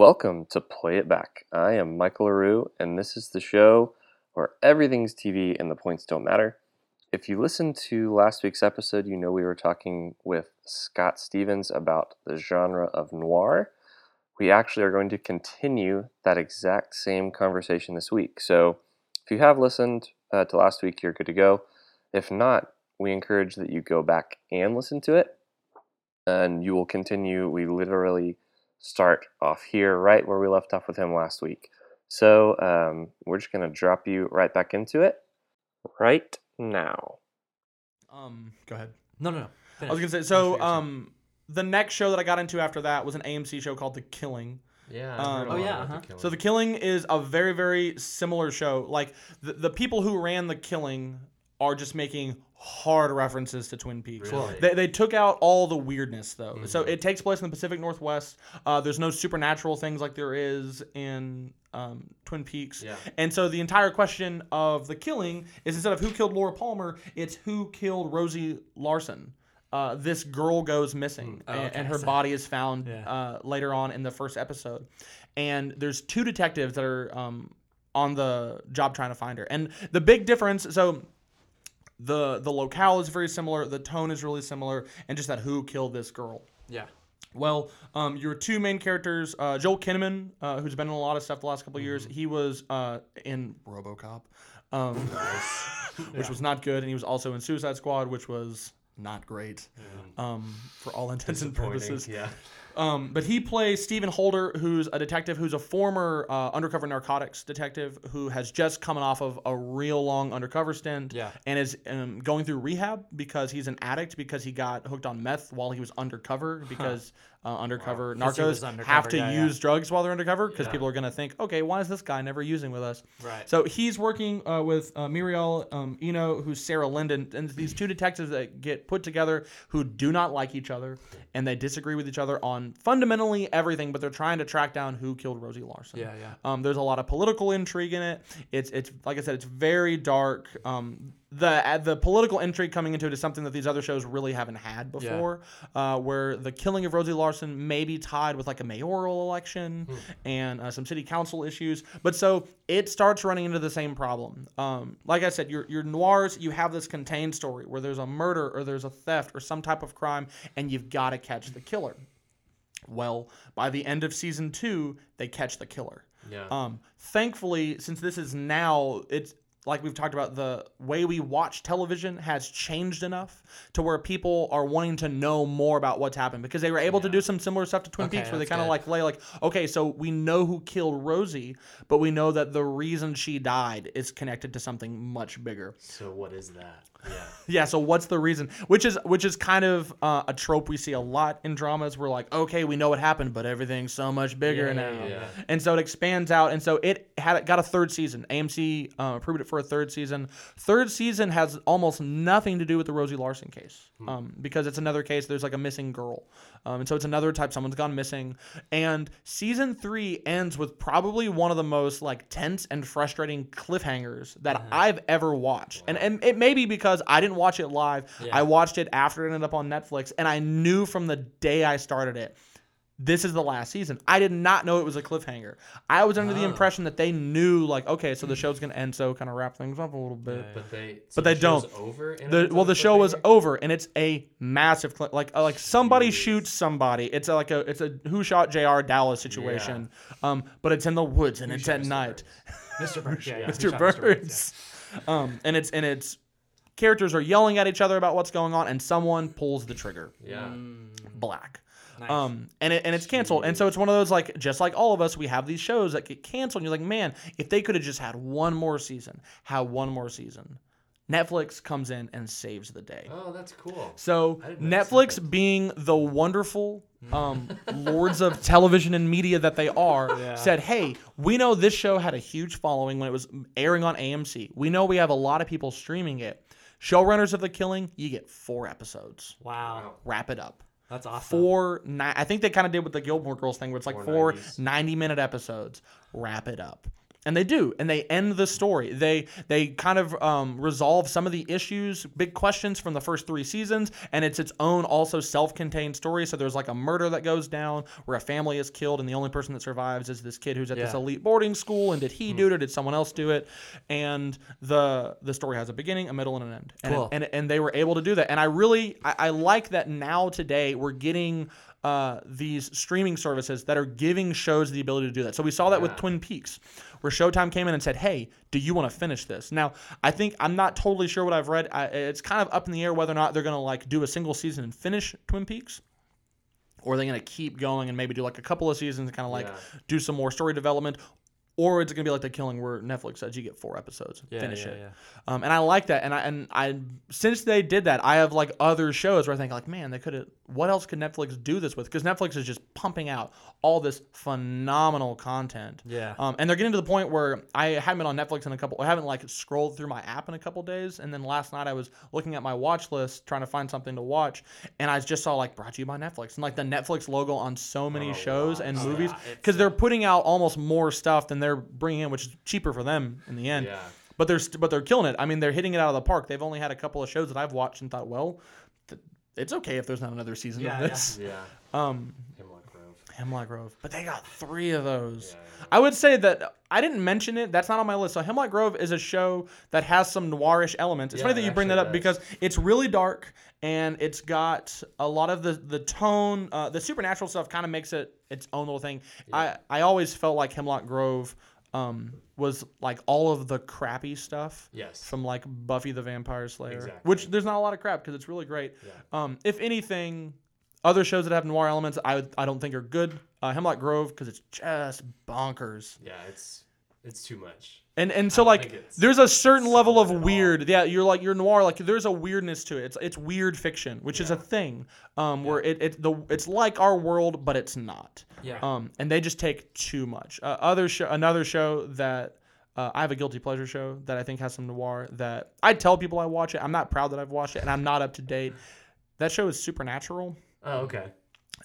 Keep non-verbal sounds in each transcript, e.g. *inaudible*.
Welcome to Play It Back. I am Michael Leroux, and this is the show where everything's TV and the points don't matter. If you listened to last week's episode, you know we were talking with Scott Stevens about the genre of noir. We actually are going to continue that exact same conversation this week. So if you have listened uh, to last week, you're good to go. If not, we encourage that you go back and listen to it, and you will continue. We literally start off here, right where we left off with him last week. So um, we're just going to drop you right back into it right now. Um, go ahead. No, no, no. I was gonna say so. what you're saying. Um, the next show that I got into after that was an AMC show called The Killing. Yeah. Um, I've heard a oh, yeah, uh-huh. Killing. So The Killing is a very very similar show. Like the the people who ran The Killing are just making hard references to Twin Peaks. Really? They, they took out all the weirdness though. So Mhm. it takes place in the Pacific Northwest. Uh, there's no supernatural things like there is in um, Twin Peaks. Yeah. And so the entire question of the killing is instead of who killed Laura Palmer, it's who killed Rosie Larsen. Uh, this girl goes missing, Oh, and, okay, and her so- body is found Yeah. uh, later on in the first episode. And there's two detectives that are um, on the job trying to find her. And the big difference, so the the locale is very similar, the tone is really similar, and just that who killed this girl. yeah. Well, um, your two main characters, uh, Joel Kinnaman, uh, who's been in a lot of stuff the last couple of years. He was uh, in RoboCop, um, *laughs* which was not good, and he was also in Suicide Squad, which was not great, um, for all intents and purposes. Yeah. Um, but he plays Stephen Holder, who's a detective who's a former uh, undercover narcotics detective who has just coming off of a real long undercover stint Yeah. and is um, going through rehab because he's an addict because he got hooked on meth while he was undercover because uh, undercover was narcos undercover, have to yeah, yeah. use drugs while they're undercover because Yeah. people are going to think, okay, why is this guy never using with us? Right. So he's working uh, with uh, Mireille um, Eno, who's Sarah Linden, and these two detectives that get put together who do not like each other and they disagree with each other on fundamentally everything, but they're trying to track down who killed Rosie Larsen. yeah, yeah. Um, there's a lot of political intrigue in it. It's it's like I said, it's very dark. Um, the uh, the political intrigue coming into it is something that these other shows really haven't had Yeah. before. Uh, where the killing of Rosie Larsen may be tied with like a mayoral election and uh, some city council issues. But so it starts running into the same problem. Um, like I said, your your noirs, you have this contained story where there's a murder or there's a theft or some type of crime, and you've got to catch the killer. Well, by the end of season two, they catch the killer. Yeah. Um, thankfully, since this is now, it's like we've talked about, the way we watch television has changed enough to where people are wanting to know more about what's happened because they were able to do some similar stuff to Twin Okay, Peaks where they kind of like lay like, okay, so we know who killed Rosie, but we know that the reason she died is connected to something much bigger. so what is that? Yeah. *laughs* Yeah. So what's the reason? Which is which is kind of uh, a trope we see a lot in dramas. We're like, okay, we know what happened, but everything's so much bigger Yeah, now. yeah, yeah. And so it expands out, and so it had got a third season. AMC uh, approved it for a third season. Third season has almost nothing to do with the Rosie Larsen case, um, because it's another case. There's like a missing girl, um, and so it's another type. Someone's gone missing, and season three ends with probably one of the most like tense and frustrating cliffhangers that I've ever watched. And, and it may be because I didn't watch it live. Yeah. I watched it after it ended up on Netflix, and I knew from the day I started it this is the last season. I did not know it was a cliffhanger. I was under the Oh. impression that they knew, like, okay, so the show's gonna end, so kind of wrap things up a little bit. Yeah. But they. But the they show's don't. Over. The well, the show was over, and it's a massive, cli- like, uh, like somebody Jeez. shoots somebody. It's a, like a, it's a who shot J.R. Dallas situation. Um, but it's in the woods and Who it's at Mr. night. Mr. *laughs* Burns. Yeah, yeah. Mr. Who Mr. Burns. um, and it's and it's characters are yelling at each other about what's going on, and someone pulls the trigger. Yeah. Mm, Black. Nice. Um, and it, and it's canceled. And so it's one of those like just like all of us, we have these shows that get canceled. And you're like, man, if they could have just had one more season, have one more season. Netflix comes in and saves the day. Oh, that's cool. So I didn't know Netflix, Netflix. being the wonderful um, lords of television and media that they are, *laughs* Yeah. said, "Hey, we know this show had a huge following when it was airing on AMC. We know we have a lot of people streaming it. Showrunners of The Killing, you get four episodes. wow. Wrap it up." That's awesome. four ni- I think they kind of did with the Gilmore Girls thing where it's like four, four 90 minute episodes. Wrap it up. And they do, and they end the story. They they kind of um, resolve some of the issues, big questions from the first three seasons, and it's its own also self-contained story. So there's like a murder that goes down where a family is killed, and the only person that survives is this kid who's at this elite boarding school. And did he do it, or did someone else do it? And the the story has a beginning, a middle, and an end. And, Cool. and and they were able to do that. And I really I, I like that now today we're getting uh, these streaming services that are giving shows the ability to do that. So we saw that with Twin Peaks, where Showtime came in and said, "Hey, do you want to finish this?" Now I think I'm not totally sure what I've read. I, it's kind of up in the air whether or not they're going to like do a single season and finish Twin Peaks. Or are they going to keep going and maybe do like a couple of seasons and kind of like Yeah. do some more story development? Or it's going to be like the killing where Netflix says you get four episodes, Yeah, finish yeah, it. yeah. Um, and I like that. And I and I since they did that, I have like other shows where I think like, man, they could have. What else could Netflix do this with? Because Netflix is just pumping out all this phenomenal content. Yeah. Um, and they're getting to the point where I haven't been on Netflix in a couple. I haven't like scrolled through my app in a couple days. And then last night I was looking at my watch list trying to find something to watch, and I just saw like brought to you by Netflix and like the Netflix logo on so many Oh, shows wow. and movies yeah, because they're putting out almost more stuff than they're bringing in, which is cheaper for them in the end. Yeah. But they're st- but they're killing it. I mean, they're hitting it out of the park. They've only had a couple of shows that I've watched and thought, well, th- it's okay if there's not another season Yeah, of yeah. this. Yeah. *laughs* Um, Hemlock Grove. But they got three of those. Yeah. I would say that I didn't mention it. That's not on my list. So Hemlock Grove is a show that has some noirish elements. It's Yeah, funny that you bring that up actually because it's really dark and it's got a lot of the the tone. Uh, the supernatural stuff kind of makes it its own little thing. I I always felt like Hemlock Grove um, was like all of the crappy stuff Yes. from like Buffy the Vampire Slayer, Exactly. which there's not a lot of crap because it's really great. Yeah. Um, if anything, other shows that have noir elements, I would- I don't think are good. Uh, Hemlock Grove because it's just bonkers, Yeah. It's it's too much. and and so like there's a certain level of solid at all. weird. Yeah, you're like you're noir. Like there's a weirdness to it. It's it's weird fiction, which is a thing. Um, where it, it the it's like our world, but it's not. Yeah. Um, and they just take too much. Uh, other show, another show that uh, I have a guilty pleasure show that I think has some noir that I tell people I watch it. I'm not proud that I've watched it, and I'm not up to date. That show is Supernatural. Oh, okay.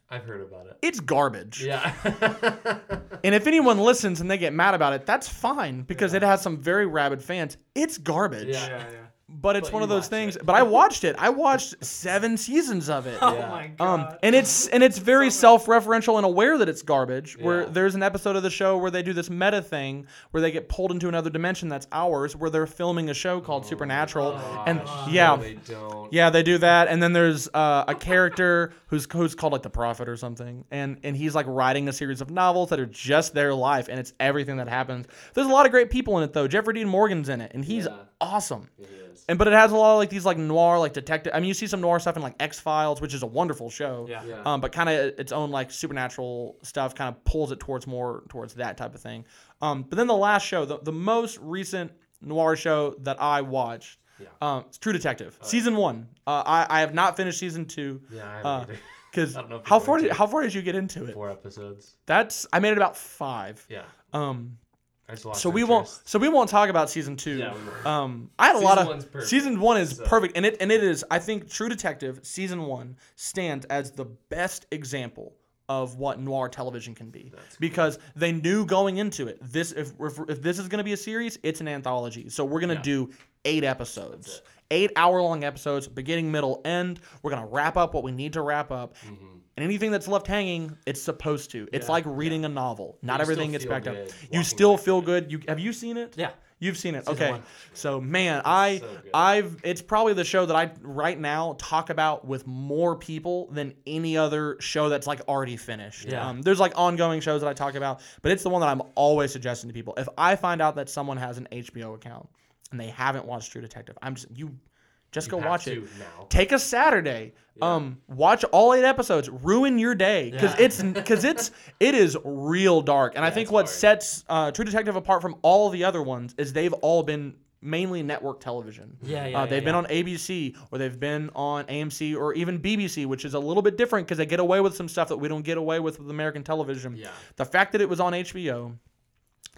I've heard about it. It's garbage. Yeah. *laughs* And if anyone listens and they get mad about it, that's fine because it has some very rabid fans. It's garbage. Yeah. yeah. But it's But one of those things. it. But I *laughs* watched it. I watched seven seasons of it. *laughs* Oh Yeah. my god. Um, and it's and it's very self-referential and aware that it's garbage. Where Yeah. there's an episode of the show where they do this meta thing where they get pulled into another dimension that's ours, where they're filming a show called Supernatural, and yeah, no, they don't. yeah, they do that. And then there's uh, a character who's who's called like the Prophet or something, and and he's like writing a series of novels that are just their life, and it's everything that happens. There's a lot of great people in it though. Jeffrey Dean Morgan's in it, and he's Yeah. awesome. It is. And but it has a lot of like these like noir like detective. I mean, you see some noir stuff in like X Files, which is a wonderful show. Yeah. Yeah. Um, but kind of its own like supernatural stuff kind of pulls it towards more towards that type of thing. Um, but then the last show, the, the most recent noir show that I watched, Yeah. um, it's True Detective, season one. Uh, I I have not finished season two. yeah. I haven't Uh, either. Because *laughs* I don't know how far did how far did you get into it? Four episodes. That's I made it about five. Yeah. Um, I just lost so we won't so we won't talk about season two. Yeah, we won't. Um, I had a lot of perfect, season one is so- perfect, and it and it is. I think True Detective season one stands as the best example of what noir television can be because they knew going into it this if if, if this is going to be a series, it's an anthology. So we're going to Yeah. do eight episodes. Eight hour long episodes, beginning, middle, end. We're gonna wrap up what we need to wrap up, and anything that's left hanging, it's supposed to. It's Mm-hmm. Yeah, like reading a novel. Not you everything gets feel backed up. You still feel good. You have you seen it? Yeah. You've seen it. Season okay. one. So man, I so I've it's probably the show that I right now talk about with more people than any other show that's like already finished. Yeah. Um, there's like ongoing shows that I talk about, but it's the one that I'm always suggesting to people. If I find out that someone has an HBO account and they haven't watched True Detective, I'm just you just You go watch it. now. Take a Saturday. Um, watch all eight episodes. Ruin your day because Yeah. it's because it's it is real dark. And I think what hard. sets uh, True Detective apart from all the other ones is they've all been mainly network television. Yeah, yeah, Uh, they've yeah, been yeah. on ABC or they've been on AMC or even BBC, which is a little bit different because they get away with some stuff that we don't get away with with American television. Yeah. The fact that it was on HBO,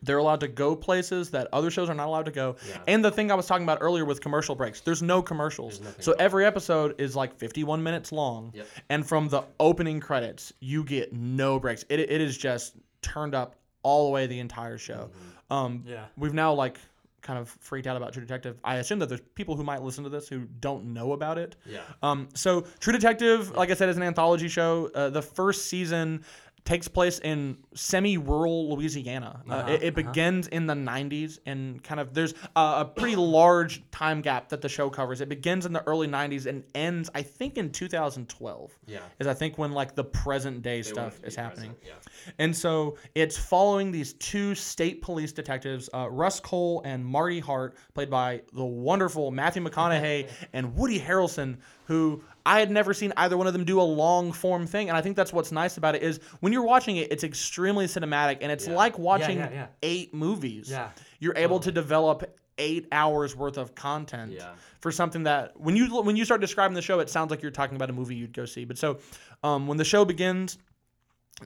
they're allowed to go places that other shows are not allowed to go. Yeah. And the thing I was talking about earlier with commercial breaks, there's no commercials. There's So at all. every episode is like 51 minutes long. Yep. And from the opening credits, you get no breaks. It, it is just turned up all the way the entire show. Um, Yeah. we've now like kind of freaked out about True Detective. I assume that there's people who might listen to this who don't know about it. Yeah. Um, so True Detective, like I said, is an anthology show. Uh, the first season takes place in semi-rural Louisiana. Uh, Uh-huh, it, it begins in the 90s and kind of there's a, a pretty large time gap that the show covers. It begins in the early 90s and ends, I think, in 2012. Yeah. Is I think when like the present day They stuff is happening. present, Yeah. And so it's following these two state police detectives, uh, Rust Cohle and Marty Hart, played by the wonderful Matthew McConaughey *laughs* and Woody Harrelson, who I had never seen either one of them do a long form thing. And I think that's what's nice about it is when you're watching it, it's extremely cinematic and it's Yeah. like watching yeah, yeah. eight movies. Yeah. You're able to develop eight hours worth of content Yeah. for something that when you when you start describing the show, it sounds like you're talking about a movie you'd go see. But so um, when the show begins,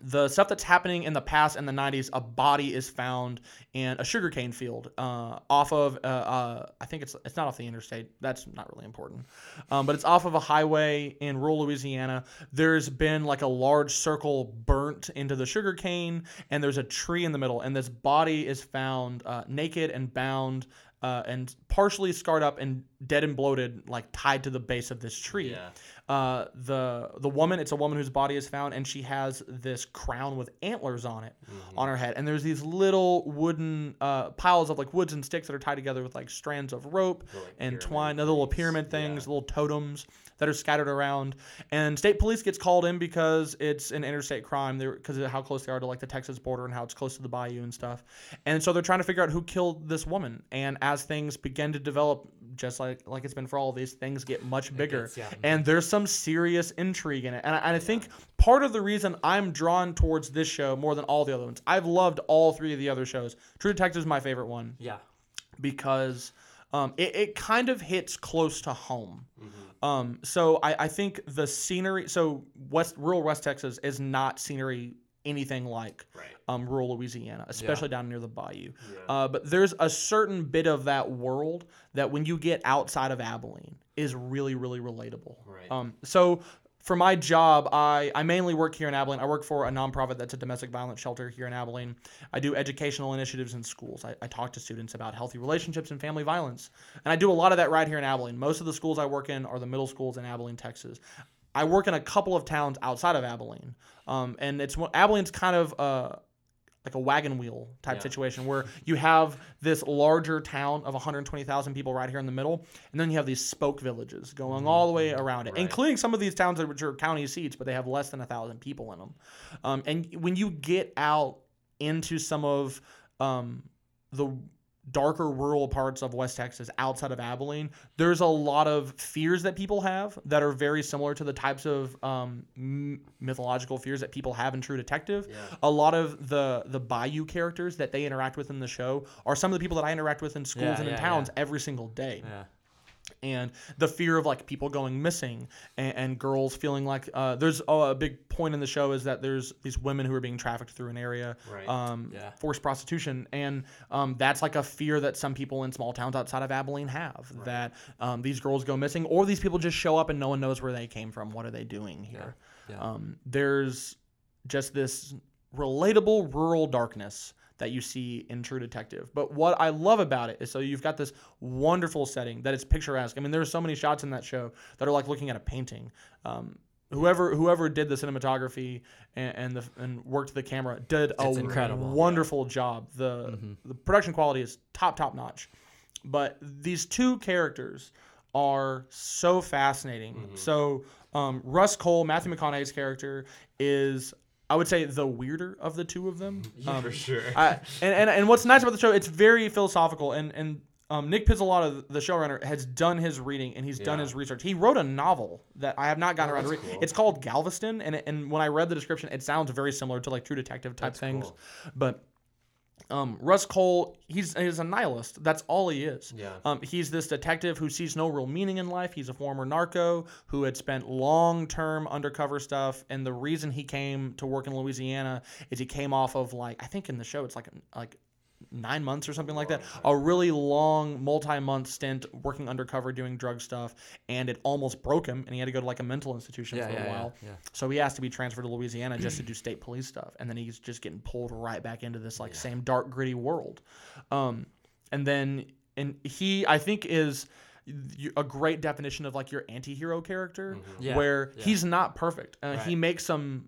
the stuff that's happening in the past in the 90s, a body is found in a sugarcane field uh, off of, uh, uh, I think it's it's not off the interstate. That's not really important. Um, but it's off of a highway in rural Louisiana. There's been like a large circle burnt into the sugarcane, and there's a tree in the middle. And this body is found uh, naked and bound uh, and partially scarred up and dead and bloated, like tied to the base of this tree. Yeah. Uh, the the woman, it's a woman whose body is found, and she has this crown with antlers on it Mm-hmm. on her head. And there's these little wooden uh, piles of like woods and sticks that are tied together with like strands of rope Little, like, and twine, the little things. pyramid Yeah. things, little totems that are scattered around. And state police gets called in because it's an interstate crime because of how close they are to like the Texas border and how it's close to the bayou and stuff. And so they're trying to figure out who killed this woman. And as things begin to develop, just like like it's been for all these, things get much bigger. gets- yeah. And there's some serious intrigue in it. And I, and I think part of the reason I'm drawn towards this show more than all the other ones, I've loved all three of the other shows. True Detective is my favorite one Yeah. because um, it, it kind of hits close to home. Um, so I, I think the scenery, so West rural West Texas is not scenery anything like Right. um, rural Louisiana, especially down near the bayou. Yeah. Uh, but there's a certain bit of that world that when you get outside of Abilene is really, really relatable. Right. Um, so for my job, I, I mainly work here in Abilene. I work for a nonprofit that's a domestic violence shelter here in Abilene. I do educational initiatives in schools. I, I talk to students about healthy relationships and family violence. And I do a lot of that right here in Abilene. Most of the schools I work in are the middle schools in Abilene, Texas. I work in a couple of towns outside of Abilene. Um, and it's Abilene's kind of uh, like a wagon wheel type Yeah. situation where you have this larger town of 120,000 people right here in the middle, and then you have these spoke villages going all the way around it, Right. including some of these towns which are county seats, but they have less than a thousand people in them. Um, and when you get out into some of um, the darker rural parts of West Texas outside of Abilene, there's a lot of fears that people have that are very similar to the types of um, mythological fears that people have in True Detective. Yeah. A lot of the the Bayou characters that they interact with in the show are some of the people that I interact with in schools Yeah, and in yeah, towns every single day Yeah. And the fear of like people going missing and, and girls feeling like uh, there's oh, a big point in the show is that there's these women who are being trafficked through an area Right. um, Yeah. forced prostitution and um, that's like a fear that some people in small towns outside of abilene have that um, these girls go missing or these people just show up and no one knows where they came from what are they doing here Yeah. um, there's just this relatable rural darkness that you see in True Detective. But what I love about it is so you've got this wonderful setting that it's picturesque. I mean, there's so many shots in that show that are like looking at a painting. Um, whoever whoever did the cinematography and, and the and worked the camera did a It's incredible. wonderful job. The the production quality is top top notch. But these two characters are so fascinating. So um, Rust Cohle, Matthew McConaughey's character, is I would say the weirder of the two of them. *laughs* Yeah, Um, for sure. I, and, and and what's nice about the show, it's very philosophical, and and um, Nic Pizzolatto, the showrunner, has done his reading and he's done his research. He wrote a novel that I have not gotten Oh, around to read. cool. It's called Galveston, and and when I read the description, it sounds very similar to like True Detective type That's things. cool. But um, Rust Cohle, he's he's a nihilist. That's all he is. Yeah. Um, he's this detective who sees no real meaning in life. He's a former narco who had spent long term undercover stuff, and the reason he came to work in Louisiana is he came off of like I think in the show it's like like nine months or something like that. A really long, multi-month stint working undercover doing drug stuff, and it almost broke him, and he had to go to like a mental institution Yeah, for yeah, a while. yeah. So he asked to be transferred to Louisiana just to do state police stuff, and then he's just getting pulled right back into this like same dark, gritty world. Um, and then and he, I think, is a great definition of like your anti-hero character, Yeah, where yeah. he's not perfect. Uh, He makes some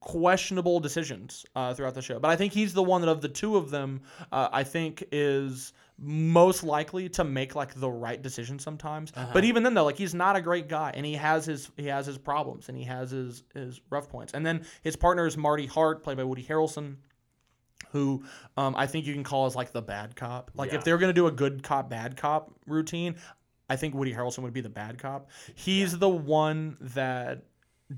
questionable decisions uh, throughout the show, but I think he's the one that of the two of them, uh, I think is most likely to make like the right decision sometimes. Uh-huh. But even then though, like he's not a great guy and he has his he has his problems and he has his his rough points. And then his partner is Marty Hart, played by Woody Harrelson. Who um, I think you can call as like the bad cop. Like Yeah. if they were gonna do a good cop bad cop routine, I think Woody Harrelson would be the bad cop. He's the one that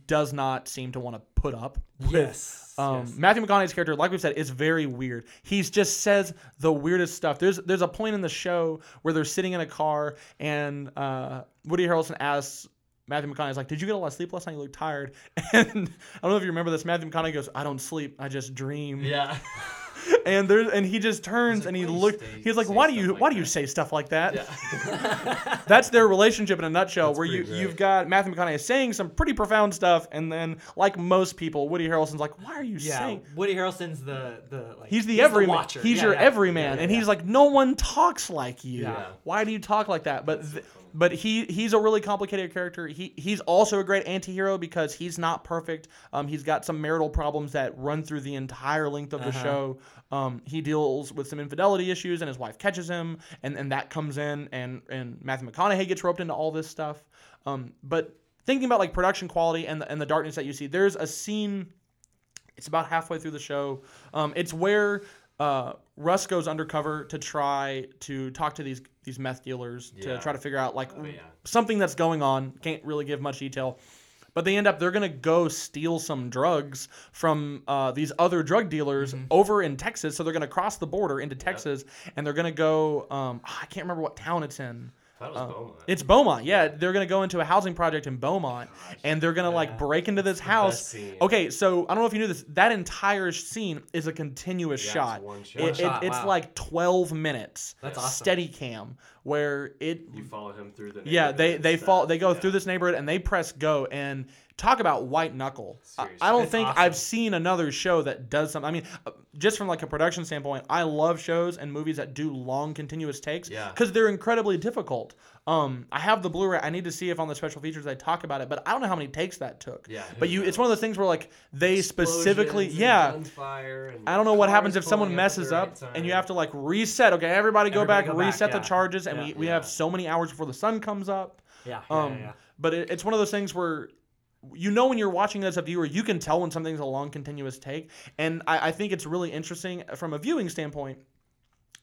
does not seem to want to put up with Yes. um, yes. Matthew McConaughey's character, like we've said, is very weird. He's just says the weirdest stuff. There's there's a point in the show where they're sitting in a car and uh, Woody Harrelson asks Matthew McConaughey's like, "Did you get a lot of sleep last night? You look tired." *laughs* And I don't know if you remember this. Matthew McConaughey goes, "I don't sleep. I just dream." Yeah. *laughs* And there's and he just turns like, and he "Why do you looked. He's like, "Why do you like why do you say stuff like that?" Yeah. *laughs* That's their relationship in a nutshell. That's where you great. you've got Matthew McConaughey saying some pretty profound stuff, and then like most people, Woody Harrelson's like, "Why are you yeah. saying?" Woody Harrelson's the the like. He's the everyman. watcher. he's Yeah, your yeah. everyman, Yeah, and yeah, he's like, no one talks like you. Yeah. Why do you talk like that? But th- but he he's a really complicated character. He he's also a great anti-hero because he's not perfect. Um, he's got some marital problems that run through the entire length of the Uh-huh. show. Um, he deals with some infidelity issues, and his wife catches him, and, and that comes in, and and Matthew McConaughey gets roped into all this stuff. Um, but thinking about like production quality and the, and the darkness that you see, there's a scene it's about halfway through the show. Um, it's where uh, Russ goes undercover to try to talk to these these meth dealers to try to figure out like Oh, yeah. something that's going on. Can't really give much detail. But they end up they're gonna go steal some drugs from uh, these other drug dealers Mm-hmm. over in Texas. So they're gonna cross the border into Texas, and they're gonna go. Um, I can't remember what town it's in. I thought it was oh. Beaumont. It's Beaumont. Yeah, they're gonna go into a housing project in Beaumont, and they're gonna like break into this house. Okay, so I don't know if you knew this. That entire scene is a continuous Yeah, it's shot. one shot. It- One it- shot, it's wow. like twelve minutes. That's awesome. Steady cam where it. You follow him through the. Yeah, they they fall. They go Yeah. through this neighborhood and they press go and talk about white knuckle. I, Seriously. I don't think awesome. I've seen another show that does something. I mean, uh, just from like a production standpoint, I love shows and movies that do long continuous takes Yeah. because they're incredibly difficult. Um, I have the Blu-ray. I need to see if on the special features they talk about it, but I don't know how many takes that took. Yeah, But you, it's one of those things where like they specifically, Explosions and yeah. I don't know what happens if someone up messes right up and you have to like reset. Okay, everybody go Everybody back, go back, reset the yeah. charges, and Yeah. we, we Yeah. have so many hours before the sun comes up. Yeah. yeah, Um, yeah, yeah. but it, it's one of those things where you know when you're watching as a viewer, you can tell when something's a long continuous take, and I, I think it's really interesting from a viewing standpoint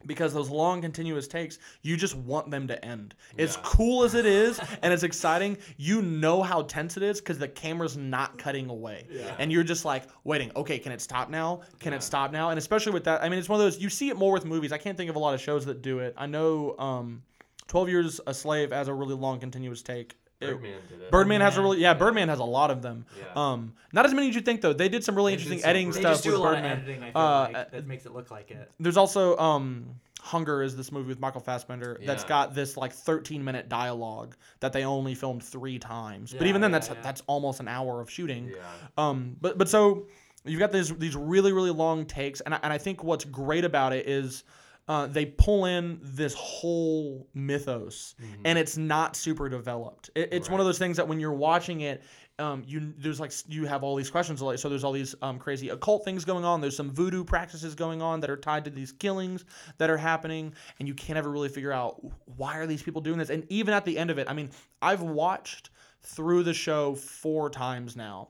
because those long continuous takes, you just want them to end. As cool as it is *laughs* and it's exciting, you know how tense it is because the camera's not cutting away, Yeah. and you're just like waiting. Okay, can it stop now? Can Yeah. it stop now? And especially with that, I mean, it's one of those you see it more with movies. I can't think of a lot of shows that do it. I know. Um, 12 Years a Slave has a really long continuous take. It- Birdman did it. Birdman has a really yeah. Birdman has a lot of them. Yeah. Um, not as many as you think though. They did some really They interesting some editing They stuff just do with a lot Birdman. of editing. I feel Uh, like uh, that makes it look like it. There's also um, Hunger is this movie with Michael Fassbender that's got this like 13 minute dialogue that they only filmed three times. but even then, yeah, that's yeah. that's almost an hour of shooting. Yeah. Um, but but so you've got these these really really long takes, and I, and I think what's great about it is. Uh, they pull in this whole mythos, and it's not super developed. It, it's one of those things that when you're watching it, um, you there's like you have all these questions. Like so, there's all these um, crazy occult things going on. There's some voodoo practices going on that are tied to these killings that are happening, and you can't ever really figure out why are these people doing this. And even at the end of it, I mean, I've watched through the show four times now,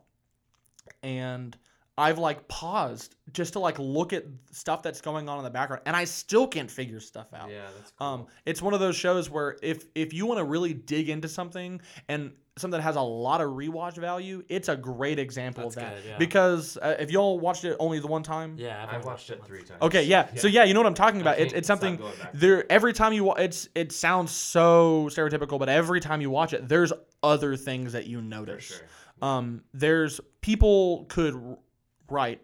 and I've like paused just to like look at stuff that's going on in the background, and I still can't figure stuff out. Yeah, that's cool. Um, it's one of those shows where if if you want to really dig into something and something that has a lot of rewatch value, it's a great example That's of that. good, yeah. Because uh, if y'all watched it only the one time, Yeah, I've watched it three times. Okay, yeah. So yeah, you know what I'm talking about. It's it's something there every time you wa- it's it sounds so stereotypical, but every time you watch it, there's other things that you notice. sure. Um, there's people could write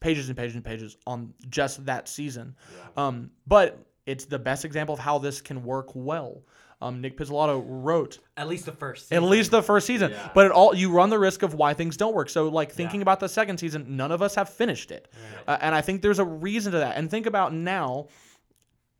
pages and pages and pages on just that season. Yeah. Um, but it's the best example of how this can work well. Um, Nic Pizzolatto wrote At least the first. at least the first season, Yeah. but it all you run the risk of why things don't work. So like thinking Yeah. about the second season, none of us have finished it, uh, and I think there's a reason to that. And think about now.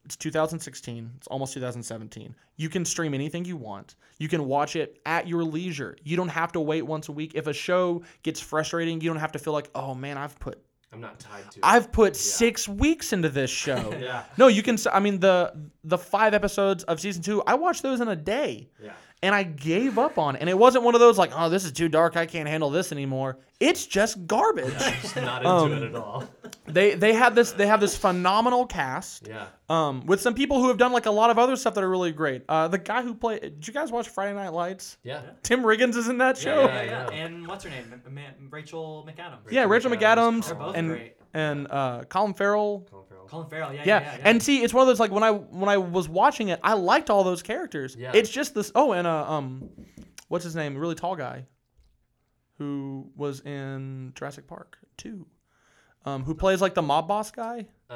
It's 2016. It's almost 2017. You can stream anything you want. You can watch it at your leisure. You don't have to wait once a week. If a show gets frustrating, you don't have to feel like, oh man, I've put I'm not tied to it. I've put six weeks into this *laughs* show. Yeah. No, you can. I mean the the five episodes of season two. I watched those in a day, Yeah. And I gave up on it. And it wasn't one of those like, oh, this is too dark. I can't handle this anymore. It's just garbage. *laughs* Just not into Um, it at all. *laughs* they they have this they have this phenomenal cast. Yeah. Um, with some people who have done like a lot of other stuff that are really great. Uh, the guy who played. Did you guys watch Friday Night Lights? Yeah. Tim Riggins is in that show. Yeah, I yeah. And what's her name? M- Ma- Rachel McAdams. Yeah, Rachel McAdams They're both and great. and uh, Colin Farrell. Colin Farrell. Colin Farrell. Yeah, yeah. yeah, yeah. and see, it's one of those like when I when I was watching it, I liked all those characters. Yeah. It's just this. Oh, and uh, um, what's his name? Really tall guy, who was in Jurassic Park two, um, who plays like the mob boss guy. Uh,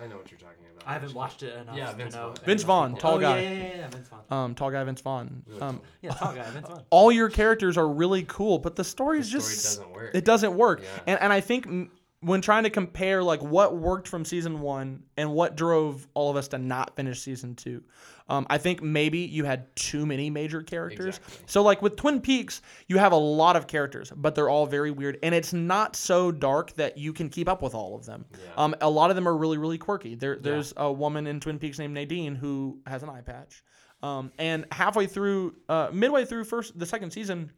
I know what you're talking about. I haven't actually. watched it enough Yeah, to Vince know. Vaughn. Vince Vaughn, tall oh, guy. Yeah, yeah, yeah, yeah, Vince Vaughn. Um, tall guy Vince Vaughn. Um. Yeah, tall guy, Vince Vaughn. all your characters are really cool, but the story is The just doesn't work. it doesn't work. Yeah. And and I think when trying to compare like what worked from season one and what drove all of us to not finish season two, um, I think maybe you had too many major characters. Exactly. So like with Twin Peaks, you have a lot of characters, but they're all very weird, and it's not so dark that you can keep up with all of them. Yeah. Um, a lot of them are really really quirky. There there's a woman in Twin Peaks named Nadine who has an eye patch. Um, and halfway through, uh, midway through first the second season,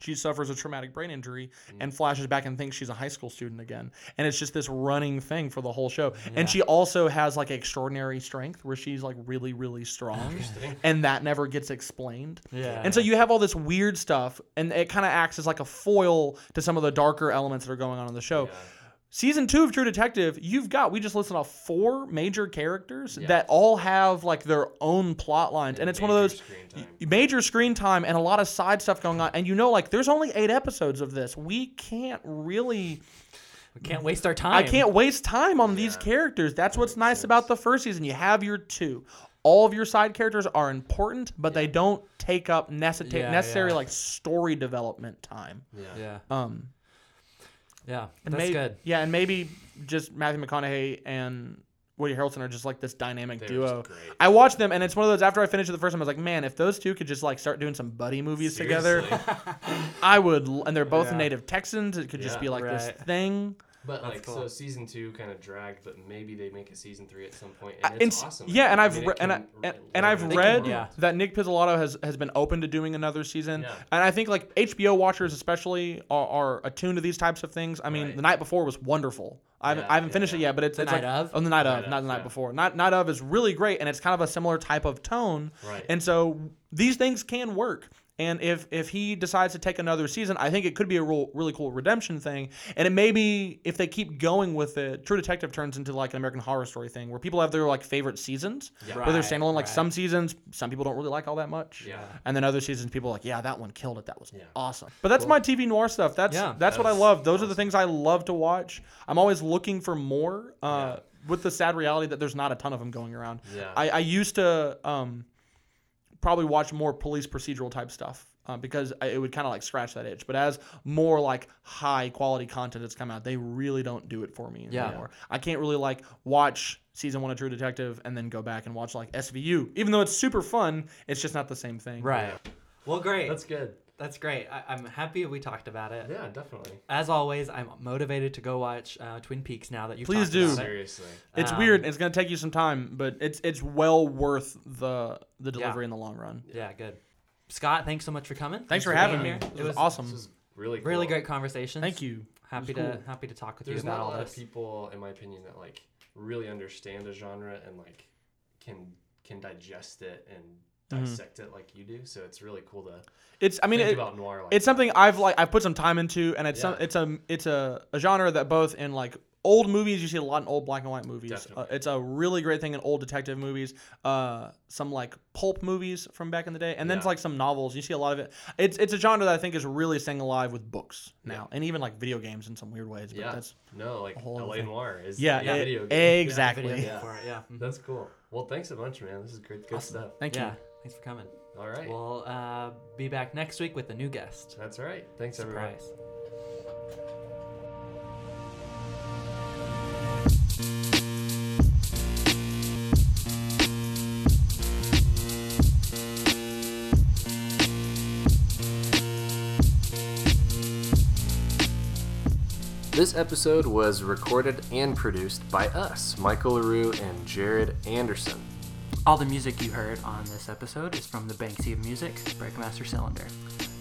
she suffers a traumatic brain injury mm. and flashes back and thinks she's a high school student again. And it's just this running thing for the whole show. And she also has like extraordinary strength where she's like really, really strong. and that never gets explained. Yeah. And so you have all this weird stuff, and it kind of acts as like a foil to some of the darker elements that are going on in the show. Yeah. Season two of True Detective, you've got we just listed off four major characters Yeah. that all have like their own plot lines, and, it's one of those screen time. major screen time and a lot of side stuff going on. And you know, like there's only eight episodes of this. We can't really, we can't waste our time. I can't waste time on these characters. That's what's nice sense. about the first season. You have your two. All of your side characters are important, but they don't take up necessa- Yeah, necessary yeah. like story development time. Yeah. Yeah. Um, Yeah. And That's may- good. Yeah, and maybe just Matthew McConaughey and Woody Harrelson are just like this dynamic They're duo. just great. I watched them, and it's one of those. After I finished it the first time, I was like, man, if those two could just like start doing some buddy movies together, Seriously. *laughs* I would. l- And they're both Yeah. native Texans. It could just Yeah. be like this Right. thing. But That's like, cool. so season two kind of dragged, but maybe they make a season three at some point, and it's and awesome. yeah, and I I've re- and I and, and I've read Yeah. that Nic Pizzolatto has has been open to doing another season, Yeah. and I think like HBO watchers especially are, are attuned to these types of things. I mean, Right. the night before was wonderful. I haven't, Yeah, I haven't yeah, finished it yet, but it's The it's night like of? on the night, Night of, of, not the night yeah. before. Night night of is really great, and it's kind of a similar type of tone. Right. And so these things can work. And if if he decides to take another season, I think it could be a real, really cool redemption thing. And it may be if they keep going with it, True Detective turns into like an American Horror Story thing where people have their like favorite seasons. Yeah. Where they're standalone. Like right. some seasons, some people don't really like all that much. Yeah. And then other seasons, people are like, yeah, that one killed it. That was Yeah. awesome. But that's my TV noir stuff. That's Yeah. that's what I love. Those are the things I love to watch. I'm always looking for more. Uh. With the sad reality that there's not a ton of them going around. Yeah. I, I used to um, probably watch more police procedural type stuff uh, because it would kind of like scratch that itch. But as more like high quality content has come out, they really don't do it for me Yeah. anymore. I can't really like watch season one of True Detective and then go back and watch like SVU, even though it's super fun. It's just not the same thing. Right. Well, great. That's good. That's great. I, I'm happy we talked about it. Yeah, definitely. As always, I'm motivated to go watch uh, Twin Peaks now that you've Please talked do. about it. Seriously. It's Um, weird. It's gonna take you some time, but it's it's well worth the the delivery in the long run. Yeah, good. Scott, thanks so much for coming. Thanks for being having me. here. It It was was awesome. This is really cool. really great conversation. Thank you. Happy to cool. happy to talk with There's you about not a lot of people, in my opinion, that like really understand a genre and like can can digest it and Mhm. dissect it like you do. So it's really cool to It's I mean think it, about noir. Like it's that. something I've like I've put some time into, and it's some, Yeah. it's a it's a, a genre that both in like old movies. You see a lot in old black and white movies. Uh, it's a really great thing in old detective movies. Uh, some like pulp movies from back in the day, and then Yeah. like some novels. You see a lot of it. It's it's a genre that I think is really staying alive with books now, and even like video games in some weird ways. But Yeah. that's No, like whole LA thing. Noir is yeah, a e- video game. *laughs* exactly. Yeah, video Yeah. game for it, yeah. That's cool. Well, thanks a bunch, man. This is great, good Awesome. stuff. Thank yeah. you. Thanks for coming. All right. We'll uh, be back next week with a new guest. That's all right. Thanks, everyone. Surprise. This episode was recorded and produced by us, Michael Leroux and Jared Anderson. All the music you heard on this episode is from the Banksy of Music, Breakmaster Cylinder.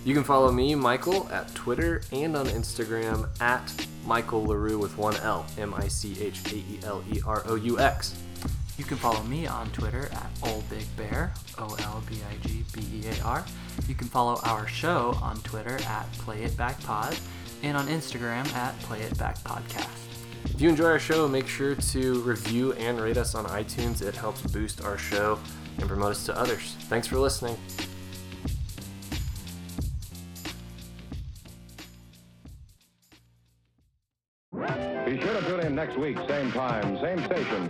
You can follow me, Michael, at Twitter and on Instagram at Michael Leroux with one L, M I C H A E L E R O U X. You can follow me on Twitter at Old Big Bear, O L B I G B E A R. You can follow our show on Twitter at Play It Back Pod and on Instagram at Play It Back Podcast. If you enjoy our show, make sure to review and rate us on iTunes. It helps boost our show and promote us to others. Thanks for listening. Be sure to tune in next week, same time, same station,